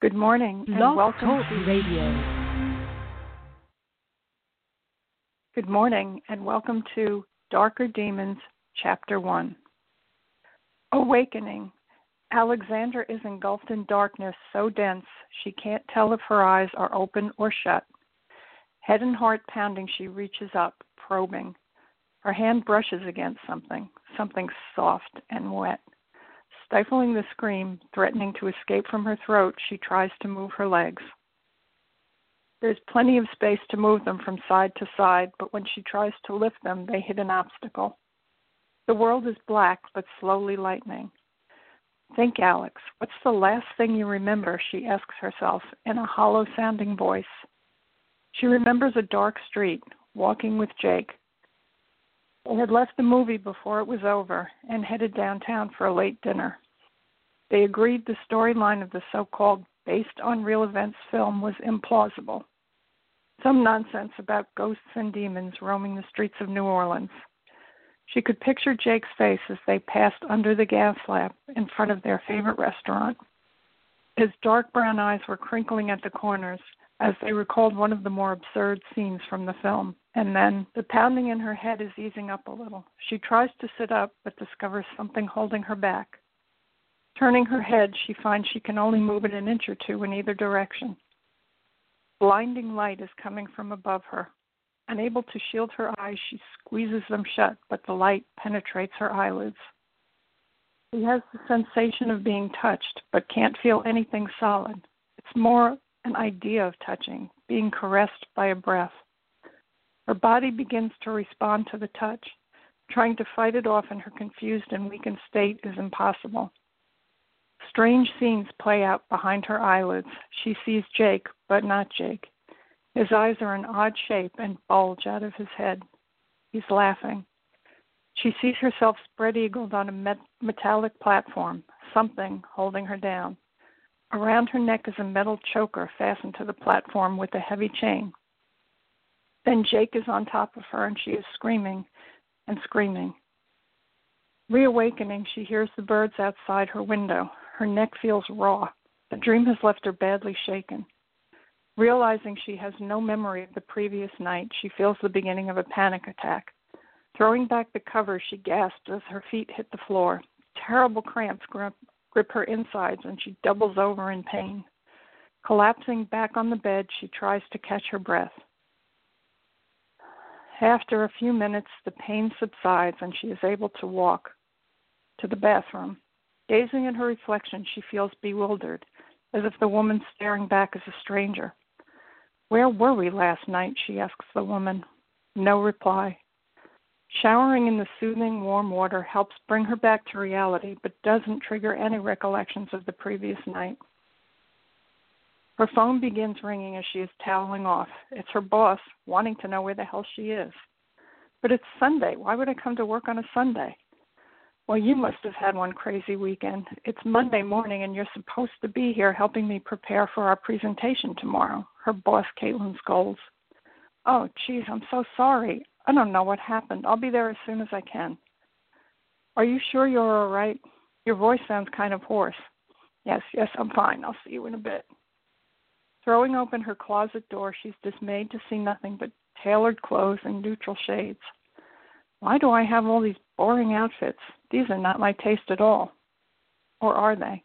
Good morning and Blog welcome Talk to Radio. Good morning and welcome to Darker Demons Chapter 1. Awakening. Alexandra is engulfed in darkness so dense she can't tell if her eyes are open or shut. Head and heart pounding, she reaches up, probing. Her hand brushes against something, something soft and wet. Stifling the scream, threatening to escape from her throat, she tries to move her legs. There's plenty of space to move them from side to side, but when she tries to lift them, they hit an obstacle. The world is black, but slowly lightening. Think, Alex, what's the last thing you remember? She asks herself in a hollow sounding voice. She remembers a dark street, walking with Jake. They had left the movie before it was over and headed downtown for a late dinner. They agreed the storyline of the so called based on real events film was implausible. Some nonsense about ghosts and demons roaming the streets of New Orleans. She could picture Jake's face as they passed under the gas lamp in front of their favorite restaurant. His dark brown eyes were crinkling at the corners as they recalled one of the more absurd scenes from the film. And then the pounding in her head is easing up a little. She tries to sit up but discovers something holding her back. Turning her head, she finds she can only move it an inch or two in either direction. Blinding light is coming from above her. Unable to shield her eyes, she squeezes them shut, but the light penetrates her eyelids. She has the sensation of being touched, but can't feel anything solid. It's more an idea of touching, being caressed by a breath. Her body begins to respond to the touch. Trying to fight it off in her confused and weakened state is impossible. Strange scenes play out behind her eyelids. She sees Jake, but not Jake. His eyes are an odd shape and bulge out of his head. He's laughing. She sees herself spread eagled on a met- metallic platform, something holding her down. Around her neck is a metal choker fastened to the platform with a heavy chain. Then Jake is on top of her and she is screaming and screaming. Reawakening, she hears the birds outside her window. Her neck feels raw. The dream has left her badly shaken. Realizing she has no memory of the previous night, she feels the beginning of a panic attack. Throwing back the covers, she gasps as her feet hit the floor. Terrible cramps grip, grip her insides and she doubles over in pain. Collapsing back on the bed, she tries to catch her breath. After a few minutes, the pain subsides and she is able to walk to the bathroom. Gazing at her reflection, she feels bewildered, as if the woman staring back is a stranger. Where were we last night? she asks the woman. No reply. Showering in the soothing, warm water helps bring her back to reality, but doesn't trigger any recollections of the previous night. Her phone begins ringing as she is toweling off. It's her boss, wanting to know where the hell she is. But it's Sunday. Why would I come to work on a Sunday? Well, you must have had one crazy weekend. It's Monday morning, and you're supposed to be here helping me prepare for our presentation tomorrow. Her boss, Caitlin, scolds. Oh, geez, I'm so sorry. I don't know what happened. I'll be there as soon as I can. Are you sure you're all right? Your voice sounds kind of hoarse. Yes, yes, I'm fine. I'll see you in a bit. Throwing open her closet door, she's dismayed to see nothing but tailored clothes in neutral shades. Why do I have all these boring outfits? These are not my taste at all. Or are they?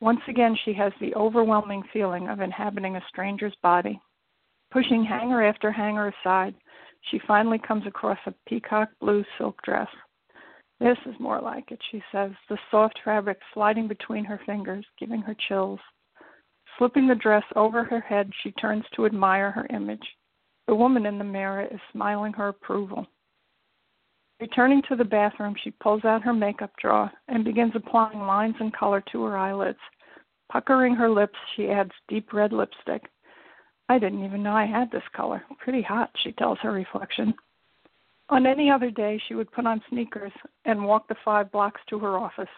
Once again, she has the overwhelming feeling of inhabiting a stranger's body. Pushing hanger after hanger aside, she finally comes across a peacock blue silk dress. This is more like it, she says, the soft fabric sliding between her fingers, giving her chills. Slipping the dress over her head, she turns to admire her image. The woman in the mirror is smiling her approval. Returning to the bathroom, she pulls out her makeup drawer and begins applying lines and color to her eyelids. Puckering her lips, she adds deep red lipstick. I didn't even know I had this color. Pretty hot, she tells her reflection. On any other day, she would put on sneakers and walk the five blocks to her office.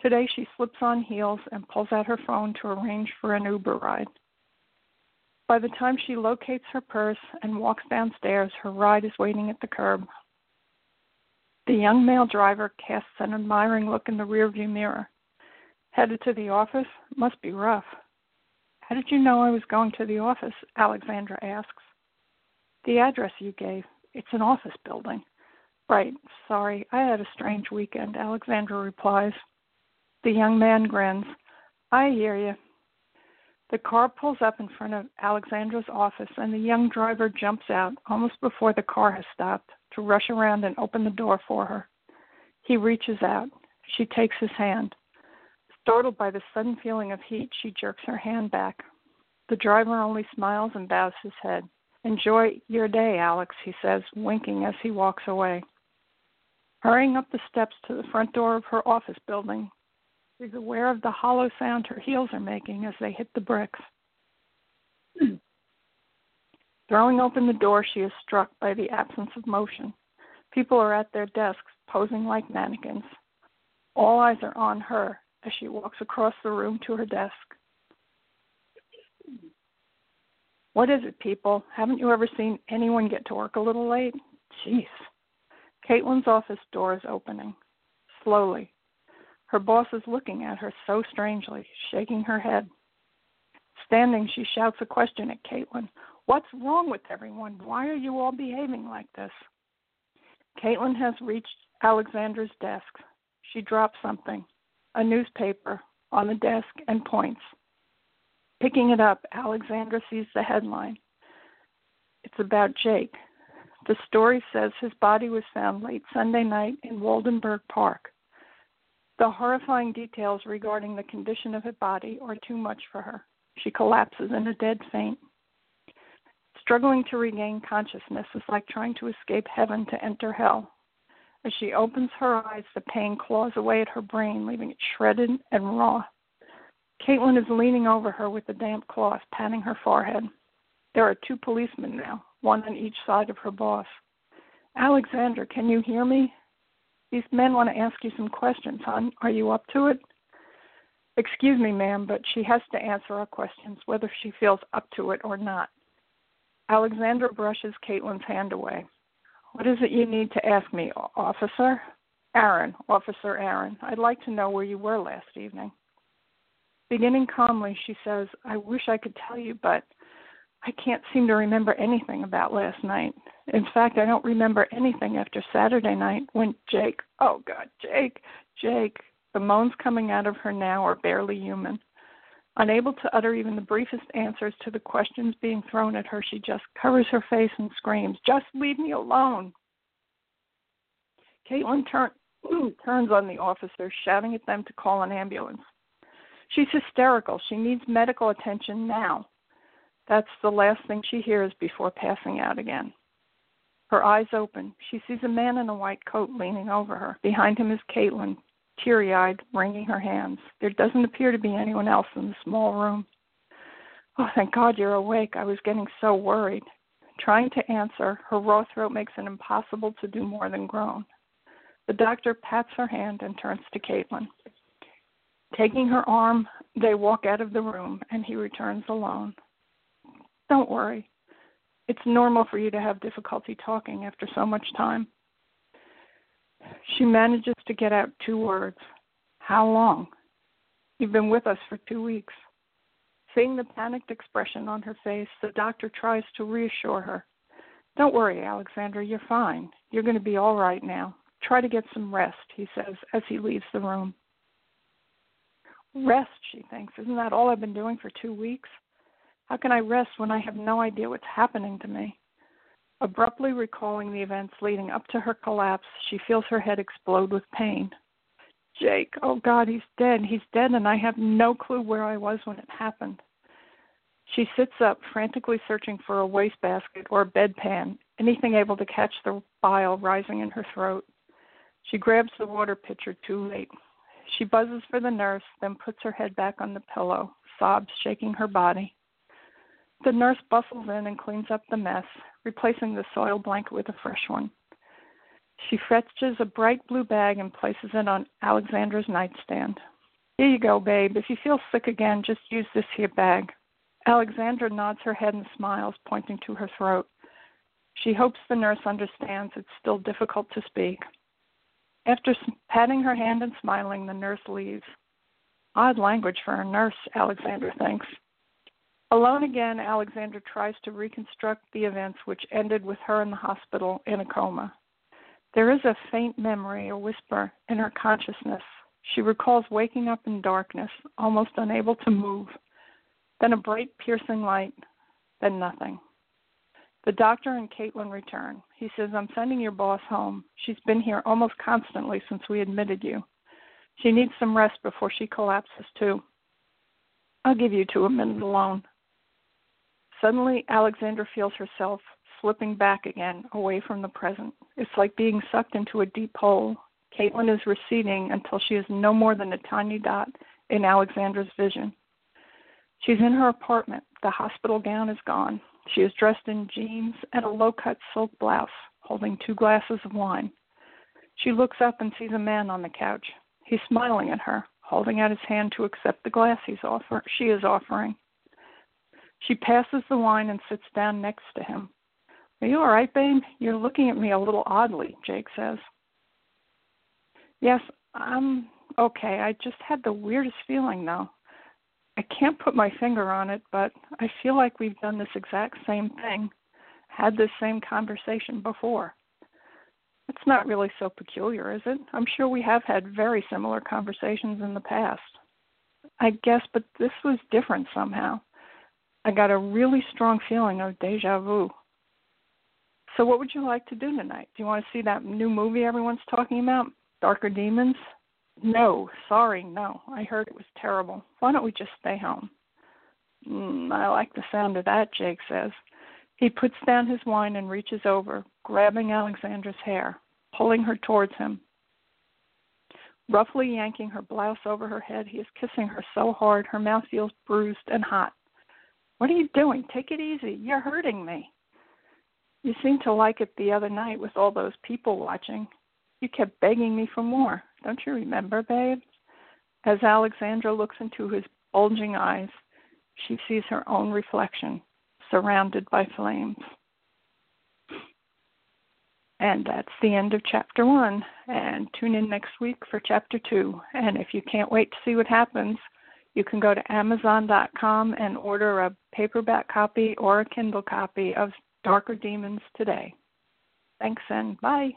Today, she slips on heels and pulls out her phone to arrange for an Uber ride. By the time she locates her purse and walks downstairs, her ride is waiting at the curb. The young male driver casts an admiring look in the rearview mirror. Headed to the office? Must be rough. How did you know I was going to the office? Alexandra asks. The address you gave. It's an office building. Right. Sorry. I had a strange weekend, Alexandra replies. The young man grins. I hear you. The car pulls up in front of Alexandra's office, and the young driver jumps out almost before the car has stopped to rush around and open the door for her. He reaches out. She takes his hand. Startled by the sudden feeling of heat, she jerks her hand back. The driver only smiles and bows his head. Enjoy your day, Alex, he says, winking as he walks away. Hurrying up the steps to the front door of her office building, she's aware of the hollow sound her heels are making as they hit the bricks. Throwing open the door, she is struck by the absence of motion. People are at their desks, posing like mannequins. All eyes are on her as she walks across the room to her desk. What is it, people? Haven't you ever seen anyone get to work a little late? Jeez. Caitlin's office door is opening. Slowly. Her boss is looking at her so strangely, shaking her head. Standing, she shouts a question at Caitlin. What's wrong with everyone? Why are you all behaving like this? Caitlin has reached Alexandra's desk. She drops something, a newspaper, on the desk and points. Picking it up, Alexandra sees the headline. It's about Jake. The story says his body was found late Sunday night in Waldenberg Park. The horrifying details regarding the condition of his body are too much for her. She collapses in a dead faint. Struggling to regain consciousness is like trying to escape heaven to enter hell. As she opens her eyes, the pain claws away at her brain, leaving it shredded and raw. Caitlin is leaning over her with a damp cloth, patting her forehead. There are two policemen now, one on each side of her boss. Alexandra, can you hear me? These men want to ask you some questions, hon. Are you up to it? Excuse me, ma'am, but she has to answer our questions, whether she feels up to it or not. Alexandra brushes Caitlin's hand away. What is it you need to ask me, officer? Aaron, Officer Aaron. I'd like to know where you were last evening. Beginning calmly, she says, I wish I could tell you, but I can't seem to remember anything about last night. In fact, I don't remember anything after Saturday night when Jake, oh God, Jake, Jake, the moans coming out of her now are barely human. Unable to utter even the briefest answers to the questions being thrown at her, she just covers her face and screams, Just leave me alone. Caitlin turn, turns on the officers, shouting at them to call an ambulance. She's hysterical. She needs medical attention now. That's the last thing she hears before passing out again. Her eyes open. She sees a man in a white coat leaning over her. Behind him is Caitlin, teary eyed, wringing her hands. There doesn't appear to be anyone else in the small room. Oh, thank God you're awake. I was getting so worried. Trying to answer, her raw throat makes it impossible to do more than groan. The doctor pats her hand and turns to Caitlin. Taking her arm, they walk out of the room, and he returns alone. Don't worry. It's normal for you to have difficulty talking after so much time. She manages to get out two words. How long? You've been with us for two weeks. Seeing the panicked expression on her face, the doctor tries to reassure her. Don't worry, Alexandra, you're fine. You're going to be all right now. Try to get some rest, he says as he leaves the room. Rest, she thinks. Isn't that all I've been doing for two weeks? How can I rest when I have no idea what's happening to me? Abruptly recalling the events leading up to her collapse, she feels her head explode with pain. Jake, oh God, he's dead. He's dead, and I have no clue where I was when it happened. She sits up, frantically searching for a wastebasket or a bedpan, anything able to catch the bile rising in her throat. She grabs the water pitcher too late. She buzzes for the nurse, then puts her head back on the pillow, sobs shaking her body. The nurse bustles in and cleans up the mess, replacing the soiled blanket with a fresh one. She fetches a bright blue bag and places it on Alexandra's nightstand. Here you go, babe. If you feel sick again, just use this here bag. Alexandra nods her head and smiles, pointing to her throat. She hopes the nurse understands it's still difficult to speak. After patting her hand and smiling, the nurse leaves. Odd language for a nurse, Alexandra thinks. Alone again, Alexandra tries to reconstruct the events which ended with her in the hospital in a coma. There is a faint memory, a whisper, in her consciousness. She recalls waking up in darkness, almost unable to move, then a bright, piercing light, then nothing. The doctor and Caitlin return. He says, I'm sending your boss home. She's been here almost constantly since we admitted you. She needs some rest before she collapses, too. I'll give you two a minute alone. Suddenly, Alexandra feels herself slipping back again, away from the present. It's like being sucked into a deep hole. Caitlin is receding until she is no more than a tiny dot in Alexandra's vision. She's in her apartment. The hospital gown is gone. She is dressed in jeans and a low cut silk blouse, holding two glasses of wine. She looks up and sees a man on the couch. He's smiling at her, holding out his hand to accept the glass he's offer she is offering. She passes the wine and sits down next to him. Are you all right, babe? You're looking at me a little oddly, Jake says. Yes, I'm okay. I just had the weirdest feeling though. I can't put my finger on it, but I feel like we've done this exact same thing, had this same conversation before. It's not really so peculiar, is it? I'm sure we have had very similar conversations in the past. I guess, but this was different somehow. I got a really strong feeling of deja vu. So, what would you like to do tonight? Do you want to see that new movie everyone's talking about, Darker Demons? No, sorry, no. I heard it was terrible. Why don't we just stay home? Mm, I like the sound of that, Jake says. He puts down his wine and reaches over, grabbing Alexandra's hair, pulling her towards him. Roughly yanking her blouse over her head, he is kissing her so hard her mouth feels bruised and hot. What are you doing? Take it easy. You're hurting me. You seemed to like it the other night with all those people watching. You kept begging me for more. Don't you remember, babe? As Alexandra looks into his bulging eyes, she sees her own reflection, surrounded by flames. And that's the end of chapter one. And tune in next week for chapter two. And if you can't wait to see what happens, you can go to Amazon.com and order a paperback copy or a Kindle copy of Darker Demons today. Thanks and bye.